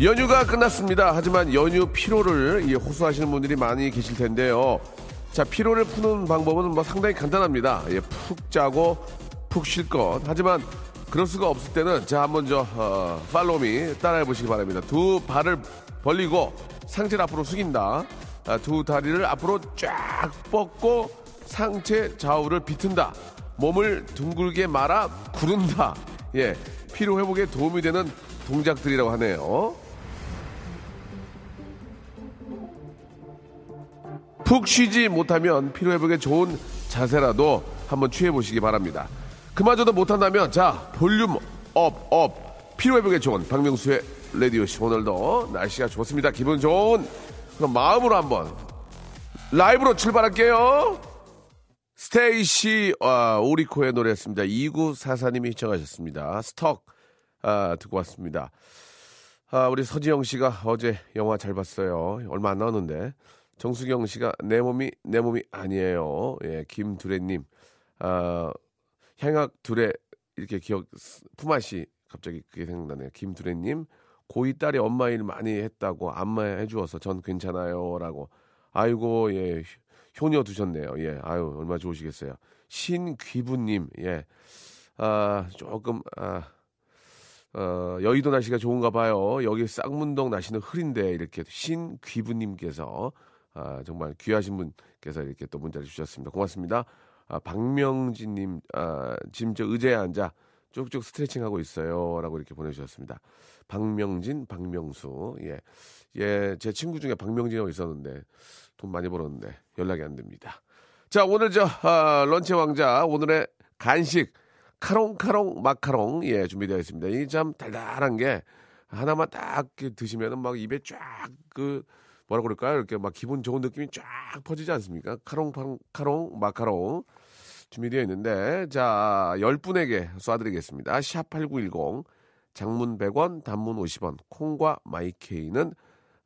연휴가 끝났습니다. 하지만 연휴 피로를 이 호소하시는 분들이 많이 계실 텐데요. 자, 피로를 푸는 방법은 뭐 상당히 간단합니다. 예, 푹 자고 푹 쉴 것. 하지만 그럴 수가 없을 때는 자, 한번 저 어, 팔로미 따라해 보시기 바랍니다. 두 발을 벌리고 상체를 앞으로 숙인다. 아, 두 다리를 앞으로 쫙 뻗고 상체 좌우를 비튼다. 몸을 둥글게 말아 구른다. 예, 피로 회복에 도움이 되는 동작들이라고 하네요. 푹 쉬지 못하면 피로회복에 좋은 자세라도 한번 취해보시기 바랍니다. 그마저도 못한다면 자 볼륨 up up 피로회복에 좋은 박명수의 라디오쇼 오늘도 날씨가 좋습니다. 기분 좋은 그럼 마음으로 한번 라이브로 출발할게요. 스테이시 아, 오리코의 노래였습니다. 2944님이 시청하셨습니다. 스톡 아, 듣고 왔습니다. 아, 우리 서지영 씨가 어제 영화 잘 봤어요. 얼마 안 나왔는데. 정수경 씨가 내 몸이 내 몸이 아니에요. 예, 김두래님, 아, 향악 두래 이렇게 기억 품앗이 갑자기 그게 생각나네요. 김두래님 고이 딸이 엄마 일 많이 했다고 안마해 주어서 전 괜찮아요라고. 아이고 예 효녀 두셨네요. 예, 아유 얼마 좋으시겠어요. 신귀부님 예, 아 조금 아. 어, 여의도 날씨가 좋은가 봐요. 여기 쌍문동 날씨는 흐린데 이렇게 신귀부님께서 아, 정말 귀하신 분께서 이렇게 또 문자를 주셨습니다. 고맙습니다. 아, 박명진님, 아, 지금 저 의자에 앉아 쭉쭉 스트레칭 하고 있어요. 라고 이렇게 보내주셨습니다. 박명진, 박명수. 예. 예, 제 친구 중에 박명진하고 있었는데 돈 많이 벌었는데 연락이 안 됩니다. 자, 오늘 저, 아, 런치 왕자, 오늘의 간식, 카롱카롱 마카롱, 예, 준비되어 있습니다. 이 참 달달한 게 하나만 딱 드시면은 막 입에 쫙 그, 뭐라 그럴까요? 이렇게 막 기분 좋은 느낌이 쫙 퍼지지 않습니까? 카롱, 카롱, 카롱, 마카롱. 준비되어 있는데, 자, 10분에게 쏴드리겠습니다. 샵8910, 장문 100원, 단문 50원, 콩과 마이케이는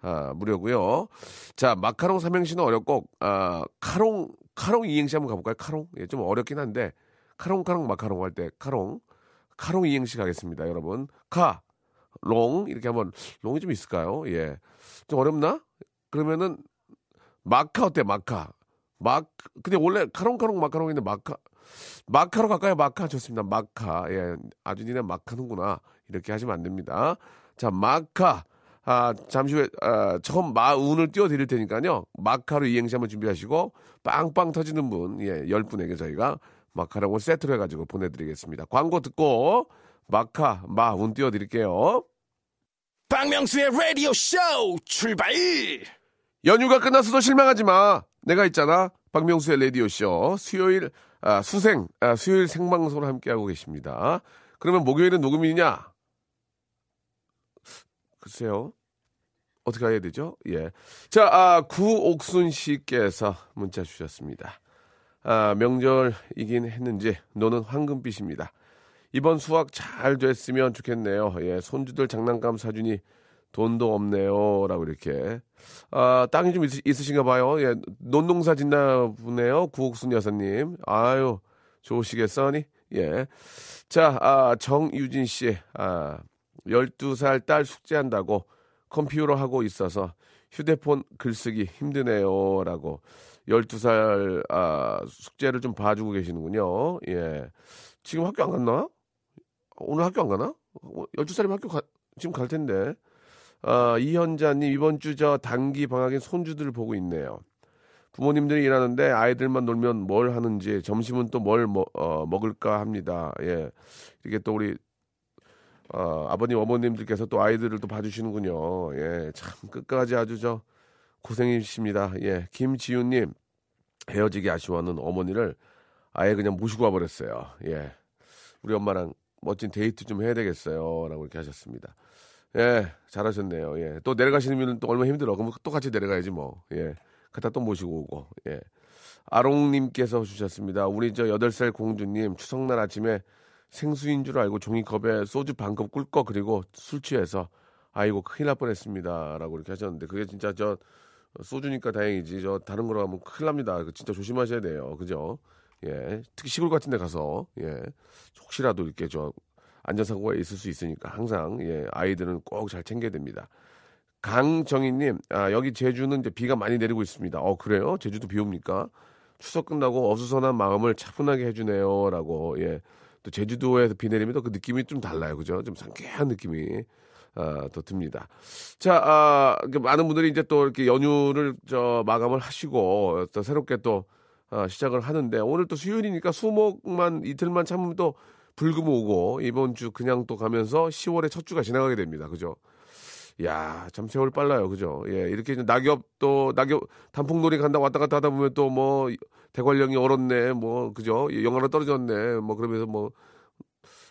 아, 무료고요 자, 마카롱 삼행시는 어렵고, 아, 카롱, 카롱 이행시 한번 가볼까요? 카롱? 예, 좀 어렵긴 한데, 카롱, 카롱, 마카롱 할 때, 카롱. 카롱 이행시 가겠습니다, 여러분. 카, 롱, 이렇게 한번, 롱이 좀 있을까요? 예. 좀 어렵나? 그러면은, 마카 어때, 마카? 막 근데 원래 카롱카롱 마카롱인데 마카 마카로 갈까요? 마카 좋습니다. 마카 예 아주 니네 마카는구나 이렇게 하시면 안 됩니다. 자 마카 아 잠시 후에 아, 처음 마운을 띄워드릴 테니까요. 마카로 이행시 한번 준비하시고 빵빵 터지는 분예열 분에게 저희가 마카롱을 세트로 해가지고 보내드리겠습니다. 광고 듣고 마카 마운 띄워드릴게요. 박명수의 Radio Show 출발. 연휴가 끝났어도 실망하지 마. 내가 있잖아. 박명수의 라디오쇼. 수요일, 아, 수생, 아, 수요일 생방송을 함께하고 계십니다. 그러면 목요일은 녹음이냐? 글쎄요. 어떻게 해야 되죠? 예. 자, 아, 구옥순 씨께서 문자 주셨습니다. 아, 명절이긴 했는지, 너는 황금빛입니다. 이번 수학 잘 됐으면 좋겠네요. 예, 손주들 장난감 사주니 돈도 없네요. 라고 이렇게. 아, 땅이 좀 있, 으신가 봐요. 예, 논농사 짓나 보네요. 구옥순 여사님. 아유, 좋으시겠어니? 예. 자, 아, 정유진 씨. 아, 12살 딸 숙제한다고 컴퓨터 하고 있어서 휴대폰 글쓰기 힘드네요. 라고. 12살, 아, 숙제를 좀 봐주고 계시는군요. 예. 지금 학교 안 갔나? 오늘 학교 안 가나? 12살이면 학교 가, 지금 갈 텐데. 아, 이현자님 이번 주 저 단기 방학인 손주들을 보고 있네요. 부모님들이 일하는데 아이들만 놀면 뭘 하는지 점심은 또 뭘 어, 먹을까 합니다. 예, 이게 또 우리 어, 아버님 어머님들께서 또 아이들을 또 봐주시는군요. 예, 참 끝까지 아주 저 고생이십니다. 예, 김지윤님 헤어지기 아쉬워하는 어머니를 아예 그냥 모시고 와버렸어요. 예, 우리 엄마랑 멋진 데이트 좀 해야 되겠어요. 라고 이렇게 하셨습니다. 예, 잘하셨네요. 예. 또 내려가시는 분은 또 얼마나 힘들어. 그럼 또 같이 내려가야지 뭐. 예. 갖다 또 모시고 오고. 예. 아롱님께서 주셨습니다. 우리 저 8살 공주님 추석날 아침에 생수인 줄 알고 종이컵에 소주 반컵 꿀꺽 그리고 술 취해서 아이고 큰일 날 뻔했습니다. 라고 이렇게 하셨는데 그게 진짜 저 소주니까 다행이지 저 다른 거로 하면 큰일 납니다. 그거 진짜 조심하셔야 돼요. 그죠? 예. 특히 시골 같은 데 가서 예. 혹시라도 이렇게 저 안전사고가 있을 수 있으니까 항상 예. 아이들은 꼭 잘 챙겨야 됩니다. 강정희님, 아, 여기 제주는 이제 비가 많이 내리고 있습니다. 어, 그래요? 제주도 비 옵니까? 추석 끝나고 어수선한 마음을 차분하게 해주네요. 라고, 예. 또 제주도에서 비 내리면 또 그 느낌이 좀 달라요. 그죠? 좀 상쾌한 느낌이, 아, 더 듭니다. 자, 아, 그 많은 분들이 이제 또 이렇게 연휴를 저 마감을 하시고 또 새롭게 또 아, 시작을 하는데 오늘 또 수요일이니까 수목만 이틀만 참으면 또 불금 오고 이번 주 그냥 또 가면서 10월의 첫 주가 지나가게 됩니다. 그죠? 야, 참 세월 빨라요. 그죠? 예, 이렇게 낙엽 또 낙엽 단풍놀이 간다 왔다 갔다 하다 보면 또 뭐 대관령이 얼었네. 뭐 그죠? 영하로 떨어졌네. 뭐 그러면서 뭐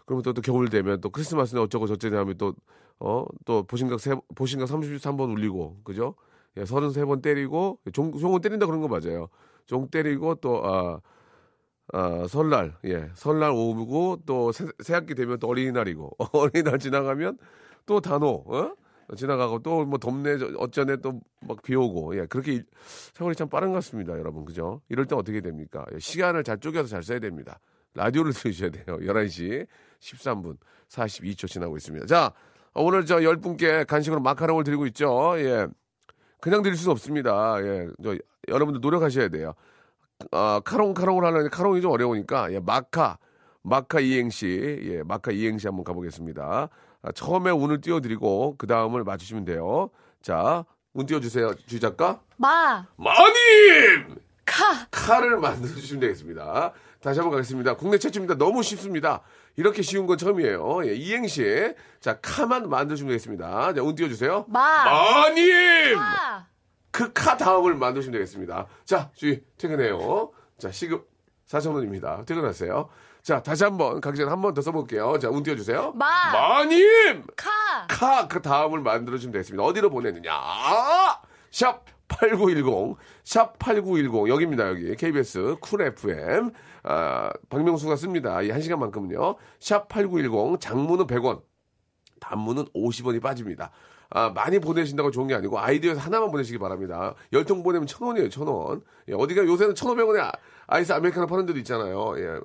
그러면 또, 또 겨울 되면 또 크리스마스는 어쩌고 저쩌고 하면 또 어, 또 보신각 세, 보신각 33번 울리고 그죠? 예, 33번 때리고 종 종은 때린다 그런 거 맞아요. 종 때리고 또 아, 아 설날 예. 설날 오고 또 새, 새학기 되면 또 어린이날이고. 어린이날 지나가면 또 단오 어? 지나가고 또 뭐 덥네 저- 어쩌네 또 막 비 오고. 예 그렇게 일- 세월이 참 빠른 것 같습니다 여러분. 그죠? 이럴 때 어떻게 됩니까? 예, 시간을 잘 쪼개서 잘 써야 됩니다. 라디오를 들으셔야 돼요. 11시 13분 42초 지나고 있습니다. 자 오늘 저 10분께 간식으로 마카롱을 드리고 있죠. 예. 그냥 드릴 수는 없습니다. 예. 저, 여러분들 노력하셔야 돼요 아, 카롱 카롱을 하려니 카롱이 좀 어려우니까 예, 마카 마카 이행시 예, 마카 이행시 한번 가보겠습니다. 아, 처음에 운을 띄워드리고 그 다음을 맞추시면 돼요. 자, 운 띄워주세요, 주 작가. 마, 마님 카, 카를 만들어주시면 되겠습니다. 다시 한번 가겠습니다. 국내 최초입니다. 너무 쉽습니다. 이렇게 쉬운 건 처음이에요. 예, 이행시 자 카만 만들어주면 되겠습니다. 자, 운 띄워주세요. 마, 마님 카. 그 카 다음을 만드시면 되겠습니다. 자, 주희 퇴근해요. 자, 시급 4,000원입니다. 퇴근하세요. 자, 다시 한번 각자 한번 더 써볼게요. 자, 운 띄워주세요. 마. 마님! 카, 카, 그 다음을 만들어주면 되겠습니다. 어디로 보내느냐? 샵 8910, 샵 8910, 여기입니다, 여기. KBS 쿨 FM. 아, 박명수가 씁니다. 이한 시간만큼은요. 샵 8910, 장문은 100원, 단문은 50원이 빠집니다. 아, 많이 보내신다고 좋은 게 아니고 아이디어에서 하나만 보내시기 바랍니다. 열 통 보내면 천 원이에요, 천 원. 예, 어디가 요새는 천 오백 원에 아- 아이스 아메리카노 파는 데도 있잖아요. 예,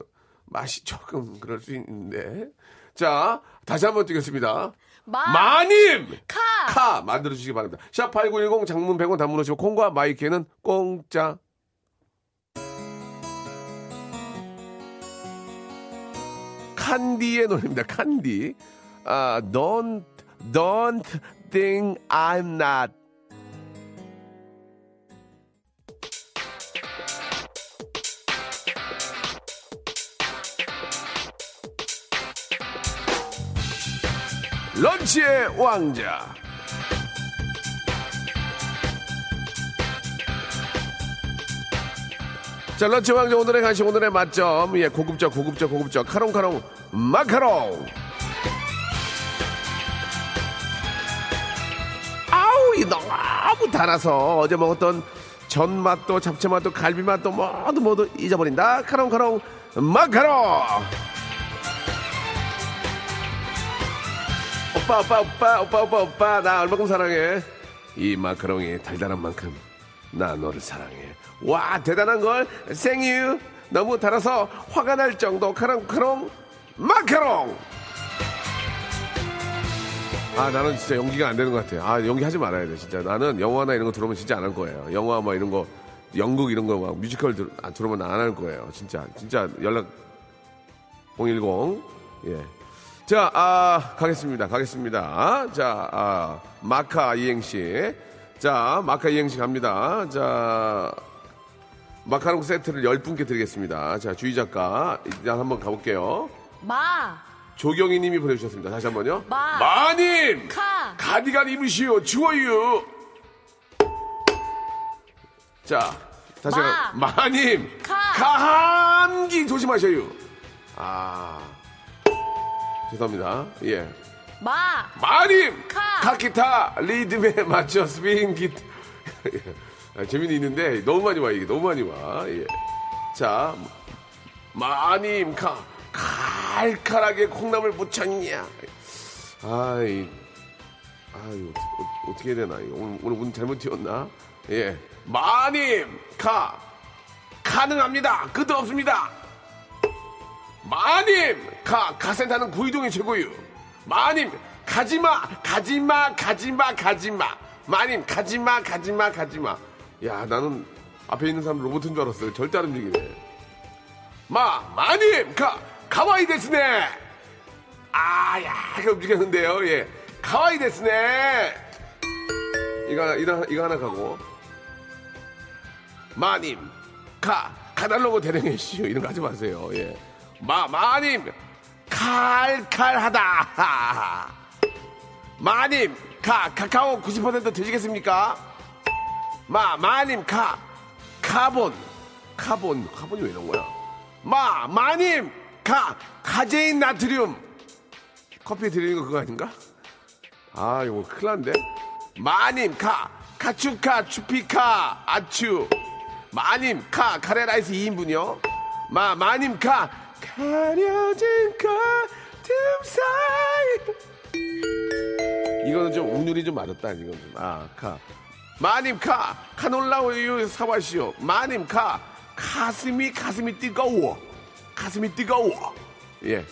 맛이 조금 그럴 수 있는데. 자, 다시 한번 뛰겠습니다. 마, 마님! 카. 카 만들어주시기 바랍니다. 샵8910 장문 100원 단문 오십 콩과 마이케이는 공짜. 칸디의 노래입니다. 칸디. 아, don't, don't think I'm not. 런치의 왕자. 자, 런치 왕자 오늘의 간식 오늘의 맛점. 예, 고급져, 고급져, 고급져. 카롱카롱 마카롱. 달아서 어제 먹었던 전 맛도 잡채 맛도 갈비 맛도 모두 모두 잊어버린다. 카롱카롱 마카롱. 오빠 오빠 오빠 오빠 오빠 오빠 나 얼마큼 사랑해? 이 마카롱이 달달한 만큼 나 너를 사랑해. 와 대단한 걸. 생유. 너무 달아서 화가 날 정도. 카롱카롱 마카롱 아 나는 진짜 연기가 안 되는 것 같아 아 연기 하지 말아야 돼 진짜 나는 영화나 이런 거 들어오면 진짜 안 할 거예요 영화 뭐 이런 거 연극 이런 거 막 뮤지컬 들, 아, 들어오면 안 할 거예요 진짜 진짜 연락 010 예. 자, 아, 가겠습니다. 가겠습니다. 자, 아, 마카 이행시. 자, 마카 이행시 갑니다. 자, 마카롱 세트를 10분께 드리겠습니다. 자, 주희 작가, 일단 한번 가볼게요. 마, 조경희 님이 보내주셨습니다. 다시 한 번요. 마. 마님! 카. 가디건 입으시오. 추워요. 자, 다시 마. 한 마님! 카. 감기 조심하셔요. 아. 죄송합니다. 예. 마, 마님 카. 카키타 리듬에 맞춰 스윙 기타 아, 재미는 있는데 너무 많이 와 이게 너무 많이 와 예. 자 마님 카 칼칼하게 콩나물 묻혔냐 아이 아유 어, 어떻게 해야 되나? 오늘, 오늘 운 잘못 튀었나? 예. 마님 카. 가능합니다. 끝도 없습니다. 마님 가 가센터는 구이동이 최고유. 마님 가지마 가지마 가지마 가지마. 마님 가지마 가지마 가지마. 야 나는 앞에 있는 사람 로봇인 줄 알았어요. 절대 안 움직이네. 마 마님 가 가와이 데스네. 아 약간 움직였는데요. 예. 가와이 데스네. 이거 하나 이거, 이거 하나 가고. 마님 가 가달라고 대령해 씨요. 이런 거 하지 마세요. 예. 마 마님 칼칼하다. 마님 가 카카오 90% 드시겠습니까? 마 마님 가 카본. 카본 카본이 왜 이런 거야? 마 마님 카 카제인 나트륨 커피 드리는 거 그거 아닌가 아 이거 큰일 났는데 마님 카 카추카 추피카 아추 마님 카 카레라이스 2인분이요 마 마님 카 가려진 커튼 사이 이거는 좀 운율이 좀 맞았다 이건 좀. 아, 카. 마님 카 카놀라유 사와시오. 마님 카 가슴이 가슴이 뜨거워. 가슴이 뜨거워. 예.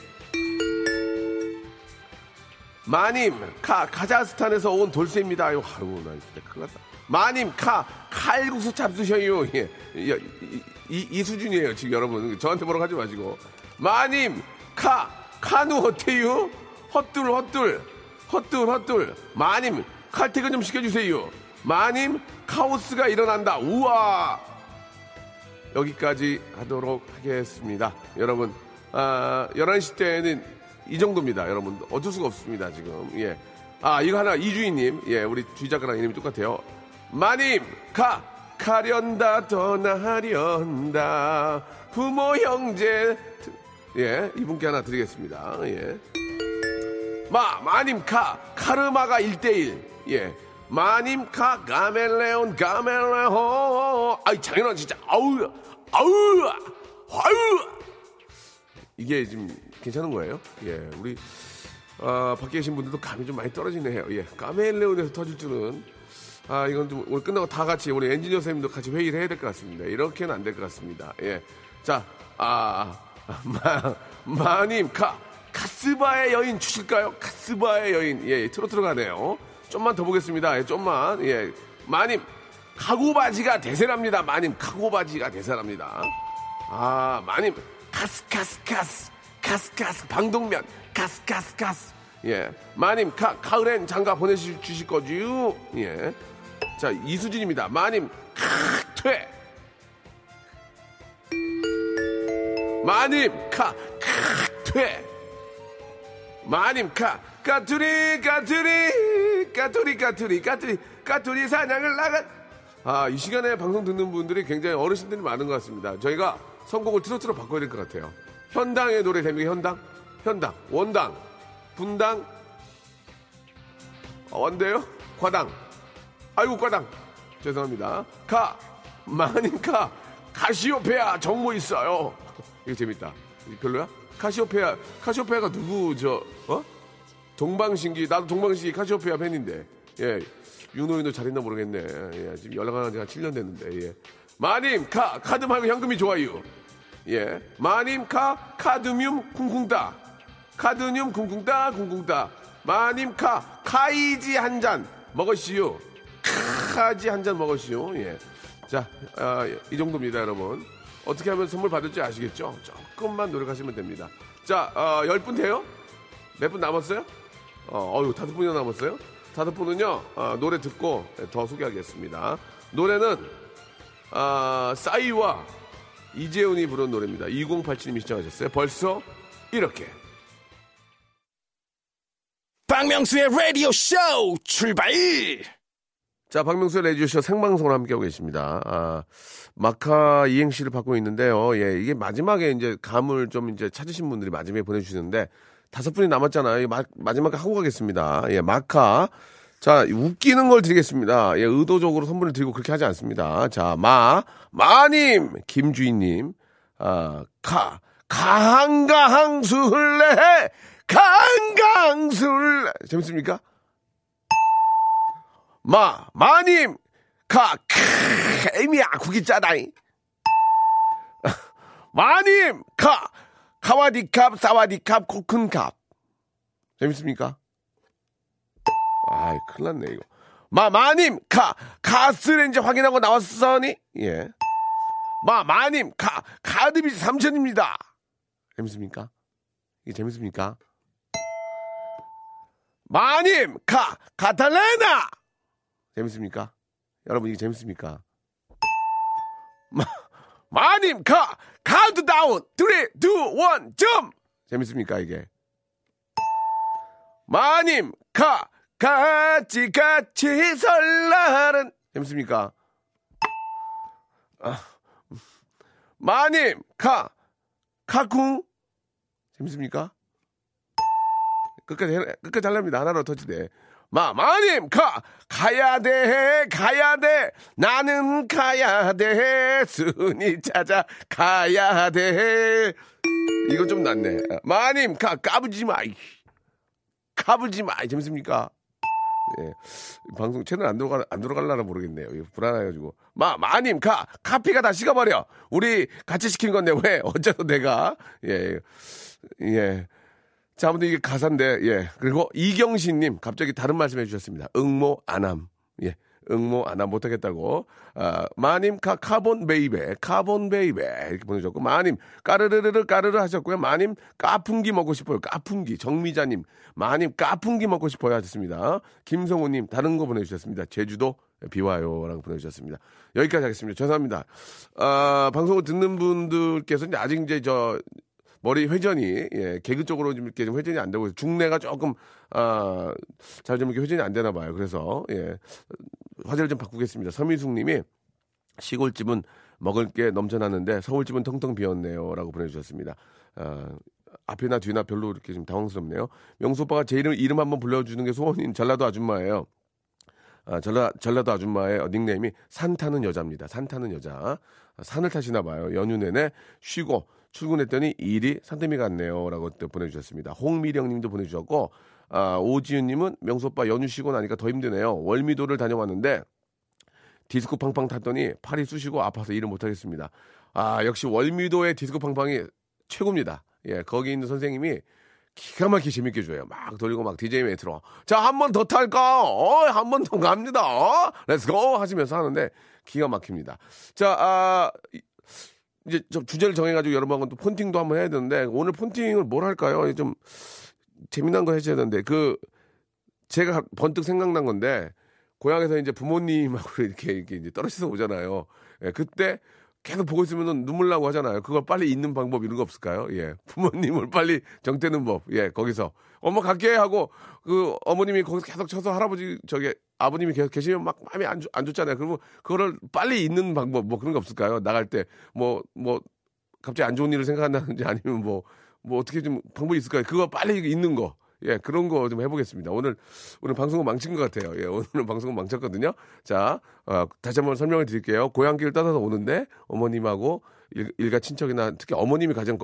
마님 카 카자흐스탄에서 온 돌쇠입니다. 아유, 아유 나 진짜 큰일 났다. 마님 카 칼국수 잡수셔요. 예. 이, 이, 이, 이 수준이에요 지금 여러분. 저한테 뭐라고 하지 마시고. 마님 카 카누 어때요? 헛둘 헛둘 헛둘 헛둘 마님 칼퇴근 좀 시켜주세요. 마님 카오스가 일어난다. 우와. 여기까지 하도록 하겠습니다. 여러분, 아, 11시 때는 이 정도입니다. 여러분, 어쩔 수가 없습니다, 지금. 예. 아, 이거 하나, 이주인님. 예, 우리 주작가랑 이름이 똑같아요. 마님, 가! 가련다, 떠나련다. 부모, 형제. 예, 이분께 하나 드리겠습니다. 예. 마, 마님 카, 카르마가 1대1. 예. 마님 카, 가멜레온, 가멜레온. 아이, 장인어른 진짜, 아우, 아우, 아우. 이게 지금 괜찮은 거예요? 예, 우리, 아, 밖에 계신 분들도 감이 좀 많이 떨어지네요. 예, 가멜레온에서 터질 줄은. 아, 이건 좀 오늘 끝나고 다 같이 우리 엔지니어 선생님도 같이 회의를 해야 될 것 같습니다. 이렇게는 안 될 것 같습니다. 예. 자, 아, 마, 마님, 카, 카스바의 여인 주실까요? 카스바의 여인. 예, 트로트로 가네요. 좀만 더 보겠습니다. 예, 좀만. 예. 마님, 카고바지가 대세랍니다. 마님, 카고바지가 대세랍니다. 아, 마님, 카스카스카스, 카스카스, 방독면, 카스카스카스. 예. 마님, 카, 가을엔 장가 보내주실 거지요? 예. 자, 이수진입니다. 마님, 카, 퇴. 마님, 카, 카, 퇴. 마님, 카, 까투리, 까투리, 까투리, 까투리, 까투리, 까투리 사냥을 나간. 아, 이 시간에 방송 듣는 분들이 굉장히 어르신들이 많은 것 같습니다. 저희가 선곡을 트로트로 바꿔야 될 것 같아요. 현당의 노래 됩니까? 현당? 현당, 원당, 분당, 어, 원대요? 과당. 아이고, 과당. 죄송합니다. 가, 마님 가, 가시오페아 정모 있어요. 이거 재밌다. 별로야? 카시오페아, 카시오페아가 누구, 저, 어? 동방신기, 나도 동방신기 카시오페아 팬인데. 예. 윤호인도 잘 있나 모르겠네. 예. 지금 연락 안한 지가 7년 됐는데, 예. 마님, 카, 카드 말고 현금이 좋아요. 예. 마님, 카, 카드뮴 쿵쿵따. 카드뮴 쿵쿵따, 쿵쿵따. 마님, 카, 카이지 한 잔 먹으시오. 카지 한 잔 먹으시오. 예. 자, 아, 이 정도입니다, 여러분. 어떻게 하면 선물 받을지 아시겠죠? 조금만 노력하시면 됩니다. 자, 어, 10분 돼요? 몇 분 남았어요? 어, 어유 다섯 분이나 남았어요? 다섯 분은요, 어, 노래 듣고 더 소개하겠습니다. 노래는, 아, 싸이와 이재훈이 부른 노래입니다. 2087님이 시청하셨어요. 벌써 이렇게. 박명수의 라디오 쇼 출발! 자, 박명수의 레디오쇼 생방송을 함께하고 계십니다. 아, 마카 이행시를 받고 있는데요. 예, 이게 마지막에 이제 감을 좀 이제 찾으신 분들이 마지막에 보내주시는데, 다섯 분이 남았잖아요. 마, 마지막 하고 가겠습니다. 예, 마카. 자, 웃기는 걸 드리겠습니다. 예, 의도적으로 선물을 드리고 그렇게 하지 않습니다. 자, 마, 마님, 김주인님, 아, 가, 강강술래, 강강술, 재밌습니까? 마, 마님, 가, 크, 애미야, 국이 짜다잉. 마님, 가, 카와디캅, 사와디캅, 코큰캅. 재밌습니까? 아이, 큰일 났네, 이거. 마, 마님, 가, 가스레인지 확인하고 나왔으니? 예. 마, 마님, 카, 카드빚이 3천입니다. 재밌습니까? 이게 재밌습니까? 마님, 카, 카탈레나! 재밌습니까? 여러분, 이게 재밌습니까? 마, 마님, 카, 카운트다운, 3, 2, 1, 점! 재밌습니까, 이게? 마님, 가, 같이, 같이 설날은, 재밌습니까? 아, 마님, 가, 카쿵, 재밌습니까? 끝까지, 해, 끝까지 하랍니다. 하나로 터지네. 마, 마님, 가, 가야 돼, 가야 돼, 나는 가야 돼, 순이 찾아, 가야 돼. 이거 좀 낫네. 마님, 가, 까부지 마. 이. 까부지 마. 재밌습니까? 예. 방송 채널 안 들어가, 안 들어갈라나 모르겠네요. 불안해가지고. 마, 마님, 카! 카피가 다 식어버려! 우리 같이 시킨 건데 왜? 어째서 내가? 예. 예. 자, 아무튼 이게 가사인데, 예. 그리고 이경신님, 갑자기 다른 말씀 해주셨습니다. 응모 안함. 예. 응모 안함 못하겠다고. 아, 마님, 카, come on baby, come on baby. 이렇게 보내주셨고, 마님, 까르르르르 까르르 하셨고요. 마님, 까풍기 먹고 싶어요. 까풍기. 정미자님, 마님, 까풍기 먹고 싶어요. 하셨습니다. 김성우님, 다른 거 보내주셨습니다. 제주도 비와요. 라고 보내주셨습니다. 여기까지 하겠습니다. 죄송합니다. 아, 방송을 듣는 분들께서 이제 아직 이제 저, 머리 회전이 예, 개그 쪽으로 좀 이렇게 좀 회전이 안 되고 중뇌가 조금 아 잘 좀 이렇게 회전이 안 되나 봐요. 그래서 예 화제를 좀 바꾸겠습니다. 서미숙님이 시골집은 먹을 게 넘쳐나는데 서울집은 텅텅 비었네요라고 보내주셨습니다. 아, 앞이나 뒤나 별로 이렇게 좀 당황스럽네요. 명수 오빠가 제 이름 이름 한번 불러주는 게 소원인 전라도 아줌마예요. 아, 전라, 전라도 아줌마의 닉네임이 산 타는 여자입니다. 산 타는 여자. 산을 타시나 봐요. 연휴 내내 쉬고 출근했더니 일이 산더미 같네요. 라고 또 보내주셨습니다. 홍미령 님도 보내주셨고, 아, 오지윤 님은 명수 오빠 연휴 쉬고 나니까 더 힘드네요. 월미도를 다녀왔는데 디스코 팡팡 탔더니 팔이 쑤시고 아파서 일을 못하겠습니다. 아, 역시 월미도의 디스코 팡팡이 최고입니다. 예, 거기 있는 선생님이 기가 막히게 재밌게 줘요. 막 돌리고 막 DJ 멘트로. 자, 한 번 더 탈까? 어, 한 번 더 갑니다. 어? let's go! 하시면서 하는데 기가 막힙니다. 자, 아, 이제 좀 주제를 정해가지고 여러분하고 또 폰팅도 한번 해야 되는데 오늘 폰팅을 뭘 할까요? 좀 재미난 거 해줘야 되는데 그 제가 번뜩 생각난 건데 고향에서 이제 부모님하고 이렇게 이렇게 이제 떨어져서 오잖아요. 예, 그때 계속 보고 있으면 눈물 나고 하잖아요. 그걸 빨리 잊는 방법 이런 거 없을까요? 예. 부모님을 빨리 정태는 법. 예, 거기서. 엄마 갈게 하고 그 어머님이 거기서 계속 쳐서 할아버지 저기 아버님이 계속 계시면 막 마음이 안, 좋, 안 좋잖아요. 그리고 그거를 빨리 잊는 방법 뭐 그런 거 없을까요? 나갈 때 뭐, 뭐, 갑자기 안 좋은 일을 생각한다든지 아니면 뭐, 뭐 어떻게 좀 방법이 있을까요? 그거 빨리 잊는 거. 예, 그런 거 좀 해보겠습니다. 오늘, 오늘 방송은 망친 것 같아요. 예, 오늘은 방송은 망쳤거든요. 자, 어, 다시 한번 설명을 드릴게요. 고향길 떠나서 오는데 어머님하고 일, 가 친척이나 특히 어머님이 가장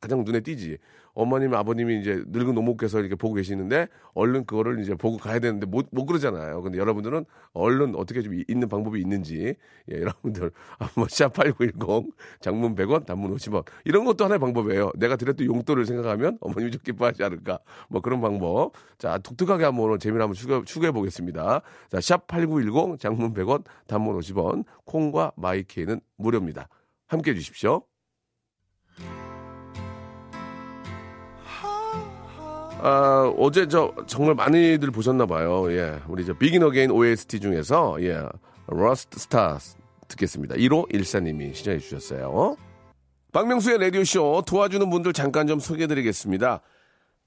가장 눈에 띄지. 어머님, 아버님이 이제 늙은 노모께서 이렇게 보고 계시는데 얼른 그거를 이제 보고 가야 되는데 못, 못 그러잖아요. 근데 여러분들은 얼른 어떻게 좀 있는 방법이 있는지 예, 여러분들 한번 샵8910 장문 100원, 단문 50원 이런 것도 하나의 방법이에요. 내가 드렸던 용돈을 생각하면 어머님이 좀 기뻐하지 않을까 뭐 그런 방법. 자, 독특하게 한번 오늘 재미를 한번 추가, 추가해 보겠습니다. 자, 샵8910 장문 100원, 단문 50원 콩과 마이케이는 무료입니다. 함께 해 주십시오. 아, 어제 저 정말 많이들 보셨나 봐요. 예. 우리 저 Begin Again OST 중에서 예. Lost Stars 듣겠습니다. 1호 1사님이 시청해 주셨어요. 박명수의 라디오쇼 도와주는 분들 잠깐 좀 소개해 드리겠습니다.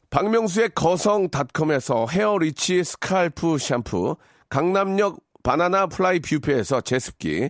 박명수의 거성닷컴에서 헤어리치 scalp 샴푸, 강남역 바나나 플라이 뷔페에서 제습기,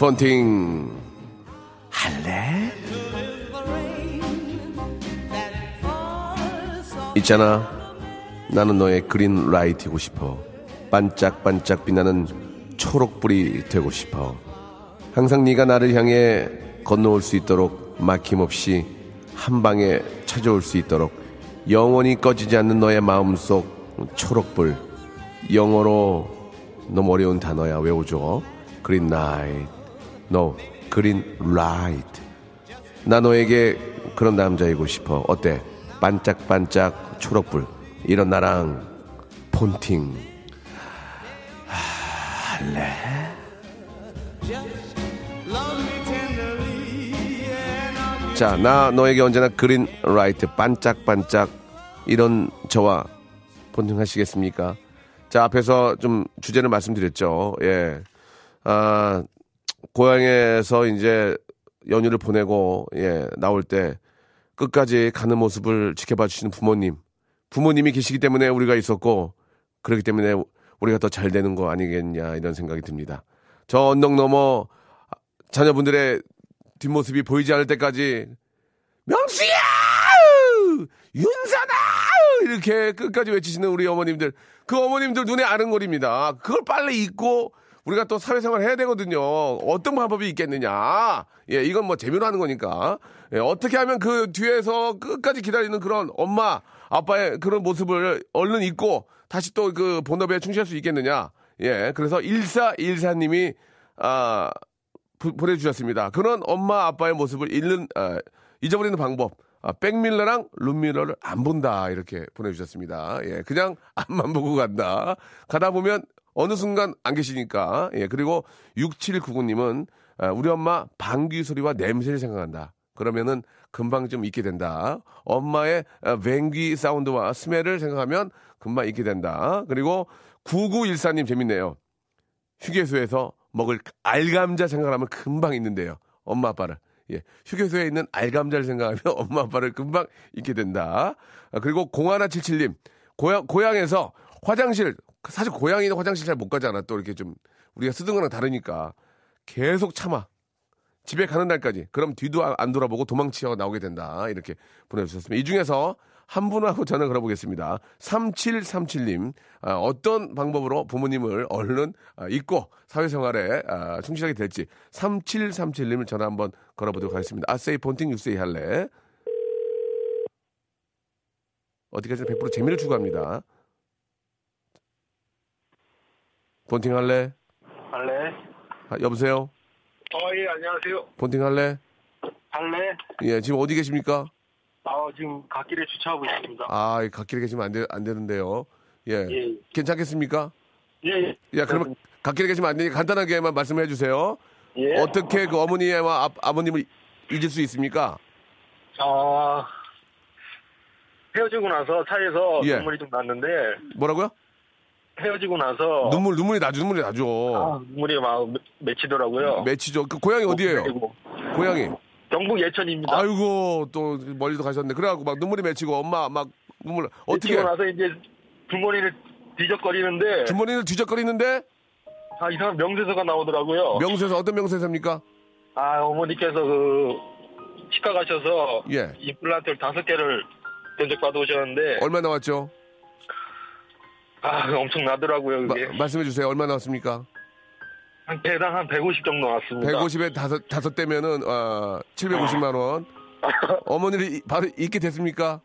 펀팅. 할래? 있잖아. 나는 너의 그린 라이트고 싶어. 반짝반짝 빛나는 초록불이 되고 싶어. 항상 네가 나를 향해 건너올 수 있도록 막힘없이 한 방에 찾아올 수 있도록 영원히 꺼지지 않는 너의 마음속 초록불. 영어로 너무 어려운 단어야. 외워줘 green light 너 green light 나 너에게 그런 남자이고 싶어. 어때? 반짝반짝 초록불. 이런 나랑 폰팅. 할래? 자 나 너에게 언제나 green light 반짝반짝 이런 저와 폰팅 하시겠습니까? 자 앞에서 좀 주제를 말씀드렸죠. 예. 아, 고향에서 이제 연휴를 보내고 예 나올 때 끝까지 가는 모습을 지켜봐 주시는 부모님 부모님이 계시기 때문에 우리가 있었고 그렇기 때문에 우리가 더 잘 되는 거 아니겠냐 이런 생각이 듭니다. 저 언덕 넘어 자녀분들의 뒷모습이 보이지 않을 때까지 명수야 윤선아 이렇게 끝까지 외치시는 우리 어머님들 그 어머님들 눈에 아른거립니다. 그걸 빨리 잊고 우리가 또 사회생활 해야 되거든요. 어떤 방법이 있겠느냐. 예, 이건 뭐 재미로 하는 거니까. 예, 어떻게 하면 그 뒤에서 끝까지 기다리는 그런 엄마, 아빠의 그런 모습을 얼른 잊고 다시 또 그 본업에 충실할 수 있겠느냐. 예, 그래서 1414님이, 아, 부- 보내주셨습니다. 그런 엄마, 아빠의 모습을 잃는, 아, 잊어버리는 방법. 아, 백밀러랑 룸밀러를 안 본다. 이렇게 보내주셨습니다. 예, 그냥 앞만 보고 간다. 가다 보면 어느 순간 안 계시니까. 예, 그리고 6799님은 아, 우리 엄마 방귀 소리와 냄새를 생각한다. 그러면은 금방 좀 잊게 된다. 엄마의 아, 뱅귀 사운드와 스멜을 생각하면 금방 잊게 된다. 그리고 9914님 재밌네요. 휴게소에서 먹을 알감자 생각하면 금방 잊는데요. 엄마 아빠를. 예. 휴게소에 있는 알감자를 생각하면 엄마 아빠를 금방 잊게 된다. 아, 그리고 0177님. 고향, 고향에서 화장실, 사실 고향이는 화장실 잘 못 가잖아. 또 이렇게 좀 우리가 쓰던 거랑 다르니까. 계속 참아. 집에 가는 날까지. 그럼 뒤도 안- 안 돌아보고 도망치어 나오게 된다. 이렇게 보내주셨습니다. 이 중에서 한 분하고 전화 걸어보겠습니다. 3737님, 아, 어떤 방법으로 부모님을 얼른 아, 잊고 사회생활에 아, 충실하게 될지 3737님을 전화 한번 걸어보도록 하겠습니다. 아세이 본팅 유세이 할래? 어디까지나 100% 재미를 추구합니다. 본팅 할래? 할래? 아, 여보세요? 어, 예, 안녕하세요. 본팅 할래? 할래? 예, 지금 어디 계십니까? 아, 지금 갓길에 주차하고 있습니다. 아, 갓길에 계시면 안, 되, 안 되는데요. 예. 예. 괜찮겠습니까? 예, 예. 야, 그러면 갓길에 계시면 안 되니까 간단하게만 말씀해 주세요. 예. 어떻게 그 어머니와 아, 아버님을 잊을 수 있습니까? 아, 헤어지고 나서 차에서 예. 눈물이 좀 났는데, 뭐라고요? 헤어지고 나서. 눈물, 눈물이 나죠, 눈물이 나죠. 아, 눈물이 막 맺- 맺히더라고요. 맺히죠. 그 고향이 어디예요? 그리고 고향이. 경북 예천입니다. 아이고, 또 멀리도 가셨네. 그래갖고 막 눈물이 맺히고 엄마 막 눈물, 어떻게. 맺히고 나서 이제 주머니를 뒤적거리는데, 주머니를 뒤적거리는데 아, 이상한 명세서가 나오더라고요. 명세서 어떤 명세서입니까? 아, 어머니께서 그, 치과 가셔서. 예. 임플란트를 다섯 개를 견적 받아오셨는데 얼마 나왔죠? 아 엄청 나더라고요 마- 그게 말씀해 주세요. 얼마 나왔습니까? 한 개당 한 150 정도 나왔습니다. 150에 다섯 다섯 대면은 아, 750만 원. 어머니를 이- 바로 잊게 됐습니까?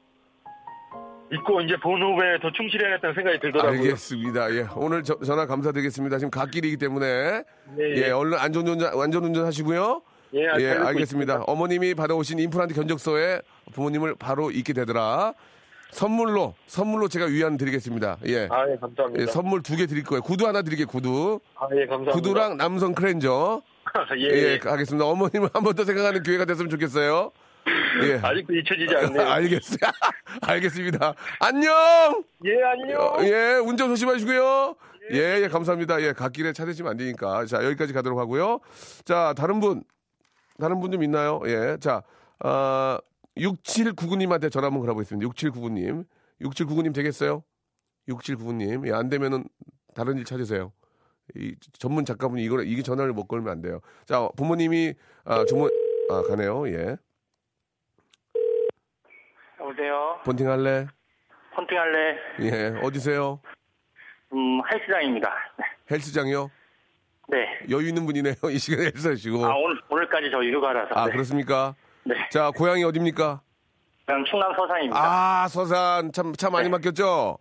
있고 이제 본 후에 더 충실해야겠다는 생각이 들더라고요. 알겠습니다. 예, 오늘 저- 전화 감사드리겠습니다. 지금 갓길이기 때문에 네, 예, 얼른 안전운전 안전운전 하시고요. 예, 예, 알겠습니다. 있습니다. 어머님이 받아오신 임플란트 견적서에 부모님을 바로 잊게 되더라. 선물로 선물로 제가 위안 드리겠습니다. 예. 아, 예, 감사합니다. 예, 선물 두 개 드릴 거예요. 구두 하나 드릴게요. 구두. 아, 예, 감사합니다. 구두랑 남성 크렌저. 예, 예, 예. 하겠습니다. 어머님을 한번 더 생각하는 기회가 됐으면 좋겠어요. 예. 아직도 잊혀지지 않네요. 알겠어요. 알겠습니다. 안녕! 예, 안녕. 어, 예, 운전 조심하시고요. 예, 예, 감사합니다. 예, 갓길에 차 대시면 안 되니까. 자, 여기까지 가도록 하고요. 자, 다른 분, 다른 분 좀 있나요? 예, 자, 어, 6799님한테 전화 한번 걸어보겠습니다. 6799님. 6799님 되겠어요? 6799님. 예, 안 되면은 다른 일 찾으세요. 이 전문 작가분이 이거 이게 전화를 못 걸면 안 돼요. 자, 부모님이 아, 주문 아, 가네요. 예. 여보세요. 본팅 할래? 헌팅할래? 예. 어디세요? 음, 헬스장입니다. 헬스장이요? 네. 여유 있는 분이네요. 이 시간에 헬스 하시고. 아, 오늘, 오늘까지 저 휴가라서. 아, 네. 그렇습니까? 네. 자, 고향이 어딥니까? 그냥 충남 서산입니다. 아, 서산. 참, 차 많이 네. 막혔죠?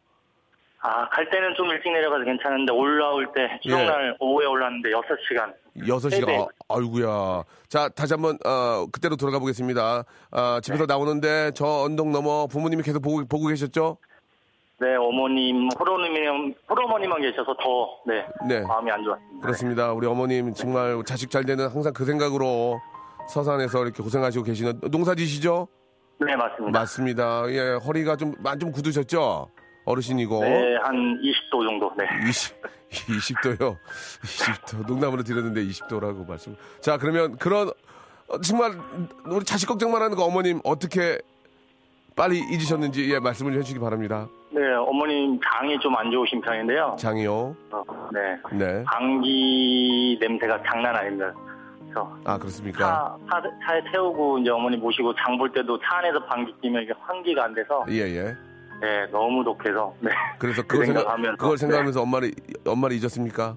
아, 갈 때는 좀 일찍 내려가서 괜찮은데, 올라올 때, 추석날 오후에 올랐는데 6시간. 여섯 시간 네, 네. 아, 아이구야. 자, 다시 한번, 어, 그때로 돌아가 보겠습니다. 아, 집에서 나오는데 저 언덕 넘어 부모님이 계속 보고, 보고 계셨죠? 네, 어머님, 호로님이랑, 호로머니만 계셔서 더, 네. 네. 마음이 안 좋았습니다. 그렇습니다. 우리 어머님 정말 자식 잘 되는 항상 그 생각으로 서산에서 이렇게 고생하시고 계시는 농사 지시죠? 네, 맞습니다. 맞습니다. 예, 허리가 좀, 좀 굳으셨죠? 어르신이고. 네, 한 20도 정도, 네. 20, 20도요. 20도. 농담으로 드렸는데 20도라고 말씀. 자, 그러면 그런, 어, 정말, 우리 자식 걱정만 하는 그 어머님 어떻게 빨리 잊으셨는지, 예, 말씀을 좀 해주시기 바랍니다. 네, 어머님 장이 좀 안 좋으신 편인데요. 장이요. 어, 네. 네. 감기 냄새가 장난 아닙니다. 그래서 아, 그렇습니까? 차, 차, 차 에 태우고 이제 어머니 모시고 장 볼 때도 차 안에서 방귀 끼면 이게 환기가 안 돼서 예, 예. 네 너무 독해서 네, 그래서 그 그걸, 생각, 생각 하면서, 그걸 생각하면서 엄마를, 엄마를 잊었습니까?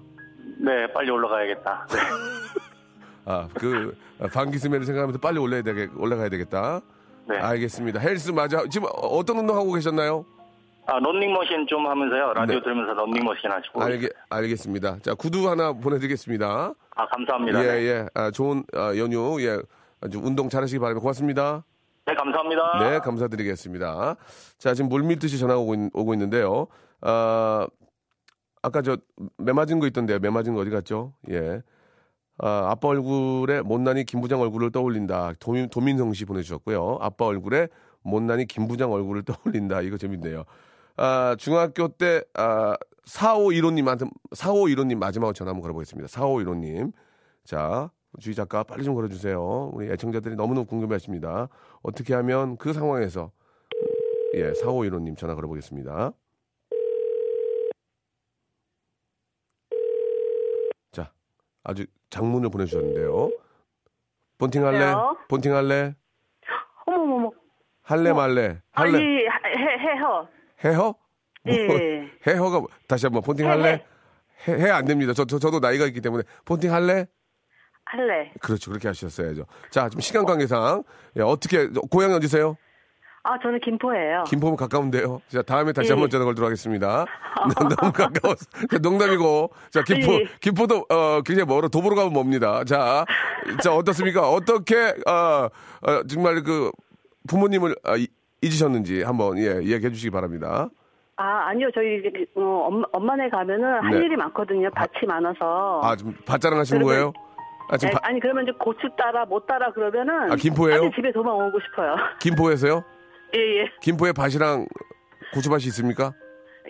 네 빨리 올라가야겠다. 네. 아, 그, 방귀 스멜을 생각하면서 빨리 올라야 되겠, 올라가야 되겠다. 네. 알겠습니다. 헬스 맞아. 지금 어떤 운동 하고 계셨나요? 아 런닝머신 좀 하면서요 라디오 네. 들으면서 런닝머신 하시고 알겠, 알겠습니다. 자, 구두 하나 보내드리겠습니다. 아 감사합니다. 예, 네. 예. 아, 좋은 아, 연휴, 예. 아주 운동 잘하시기 바랍니다. 고맙습니다. 네, 감사합니다. 네, 감사드리겠습니다. 자, 지금 물밀듯이 전화가 오고, 있, 오고 있는데요. 아, 아까 저, 매 맞은 거 있던데요. 매 맞은 거 어디 갔죠? 예. 아, 아빠 얼굴에 못난이 김부장 얼굴을 떠올린다. 도민, 도민성 씨 보내주셨고요. 아빠 얼굴에 못난이 김부장 얼굴을 떠올린다. 이거 재밌네요. 아, 중학교 때, 아, 4515님한테, 4515님 마지막으로 전화 한번 걸어보겠습니다. 4515님. 자, 주희 작가 빨리 좀 걸어주세요. 우리 애청자들이 너무너무 궁금해 하십니다. 어떻게 하면 그 상황에서, 예, 4515님 전화 걸어보겠습니다. 자, 아주 장문을 보내주셨는데요. 본팅 할래? 여보세요? 본팅 할래? 어머머머. 할래 말래? 할래? 아니, 해, 해허. 해허? 예. 뭐, 해허가 뭐- 다시 한번 해, 할래? 해, 해안 됩니다. 저, 저, 저도 나이가 있기 때문에 본팅 할래? 할래. 그렇죠. 그렇게 하셨어야죠. 자, 좀 시간 관계상 예, 어떻게 고향 어디세요? 아, 저는 김포예요. 김포면 가까운데요. 자, 다음에 다시 예. 한번 전화 걸도록 하겠습니다. 너무 가까워서. 농담이고. 자, 김포, 예. 김포도, 어, 굉장히 멀어. 도보로 가면 멉니다. 자, 자, 어떻습니까? 어떻게, 어, 어, 정말 그, 부모님을 아, 이- 잊으셨는지 한번, 예, 이야기해 주시기 바랍니다. 아, 아니요. 저희 이제 그, 어, 엄마, 엄마네 가면은 할 네. 일이 많거든요. 밭이 많아서. 아, 좀 밭자랑 하시는 거예요? 아, 지금 네, 바- 아니, 그러면 이제 고추 따라, 못 따라 그러면은. 아, 김포예요? 빨리 집에 도망오고 싶어요. 김포에서요? 예, 예. 김포에 밭이랑 고추밭이 있습니까?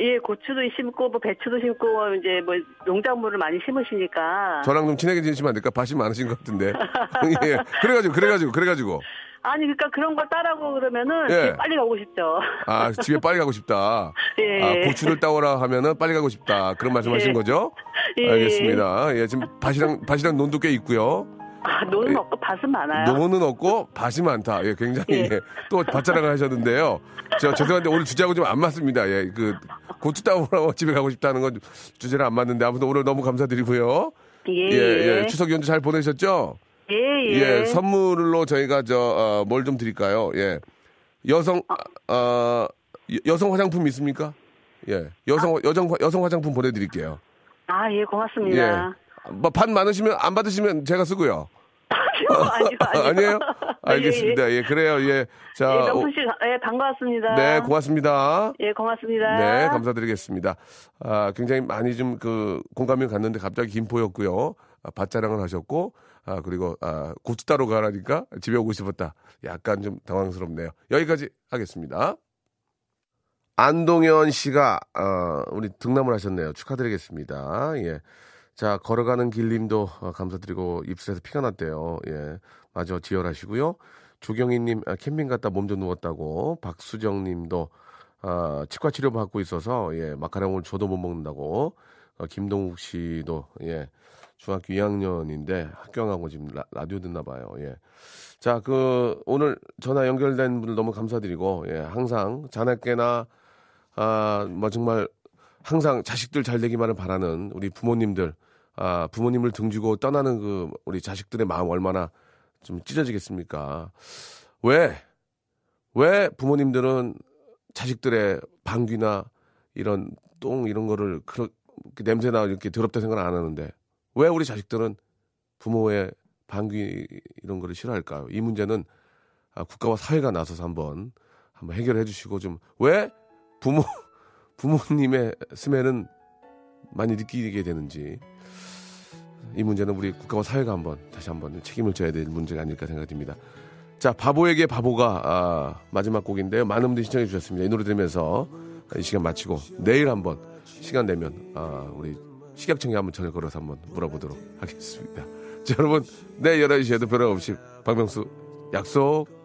예, 고추도 심고, 뭐, 배추도 심고, 이제 뭐, 농작물을 많이 심으시니까. 저랑 좀 친하게 지내시면 안 될까? 밭이 많으신 것 같은데. 예. 그래가지고, 그래가지고, 그래가지고. 아니, 그러니까 그런 걸 따라고 그러면은. 예. 집에 빨리 가고 싶죠. 아, 집에 빨리 가고 싶다. 예. 아, 고추를 따오라 하면은 빨리 가고 싶다. 그런 말씀 하신 예. 거죠? 예. 알겠습니다. 예, 지금 밭이랑, 밭이랑 논도 꽤 있고요. 아, 노는 없고 밭은 많아요. 노는 없고 밭이 많다. 예, 굉장히 예. 예, 또 밭자랑을 하셨는데요. 저 죄송한데 오늘 주제하고 좀 안 맞습니다. 예, 그 고추 따오라고 집에 가고 싶다는 건 주제랑 안 맞는데 아무튼 오늘 너무 감사드리고요. 예, 예, 예. 예. 추석 연휴 잘 보내셨죠? 예, 예. 예, 선물로 저희가 저뭘좀 드릴까요? 예, 여성 어 여- 여성 화장품 있습니까? 예, 여성 여성 여성 화장품 보내드릴게요. 아, 예, 고맙습니다. 예, 뭐 반 많으시면 안 받으시면 제가 쓰고요. 아니요, 아니요. 아니에요? 예, 알겠습니다. 예, 그래요. 예, 자, 예, 오- 명수 씨, 예, 반가웠습니다. 네, 고맙습니다. 예, 고맙습니다. 네, 감사드리겠습니다. 아, 굉장히 많이 좀 그 공감이 갔는데 갑자기 김포였고요. 아, 밭자랑을 하셨고, 아, 그리고 아, 고추 따러 가라니까 집에 오고 싶었다. 약간 좀 당황스럽네요. 여기까지 하겠습니다. 안동현 씨가 어, 우리 등남을 하셨네요. 축하드리겠습니다. 예. 자, 걸어가는 길님도 어, 감사드리고 입술에서 피가 났대요. 예. 마저 지혈하시고요. 조경희님 아, 캠핑 갔다 몸 좀 누웠다고 박수정님도 아, 치과 치료 받고 있어서 예 마카롱을 저도 못 먹는다고 어, 김동욱 씨도 예 중학교 2학년인데 학교하고 지금 라, 라디오 듣나 봐요. 예. 자, 그 오늘 전화 연결된 분들 너무 감사드리고 예, 항상 자나깨나 아, 뭐 정말 항상 자식들 잘 되기만을 바라는 우리 부모님들 아, 부모님을 등지고 떠나는 그 우리 자식들의 마음 얼마나 좀 찢어지겠습니까? 왜? 왜 부모님들은 자식들의 방귀나 이런 똥 이런 거를 그렇게 냄새나 이렇게 더럽다 생각 안 하는데 왜 우리 자식들은 부모의 방귀 이런 거를 싫어할까요? 이 문제는 아, 국가와 사회가 나서서 한번 한번 해결해 주시고 좀 왜 부모 부모님의 스멜은 많이 느끼게 되는지 이 문제는 우리 국가와 사회가 한번 다시 한번 책임을 져야 될 문제가 아닐까 생각됩니다. 자, 바보에게 바보가 아, 마지막 곡인데요. 많은 분들이 신청해 주셨습니다. 이 노래 들으면서 이 시간 마치고 내일 한번 시간 되면 아, 우리 식약청에 한번 전화 걸어서 한번 물어보도록 하겠습니다. 자, 여러분 내일 11시에도 변함없이 박명수 약속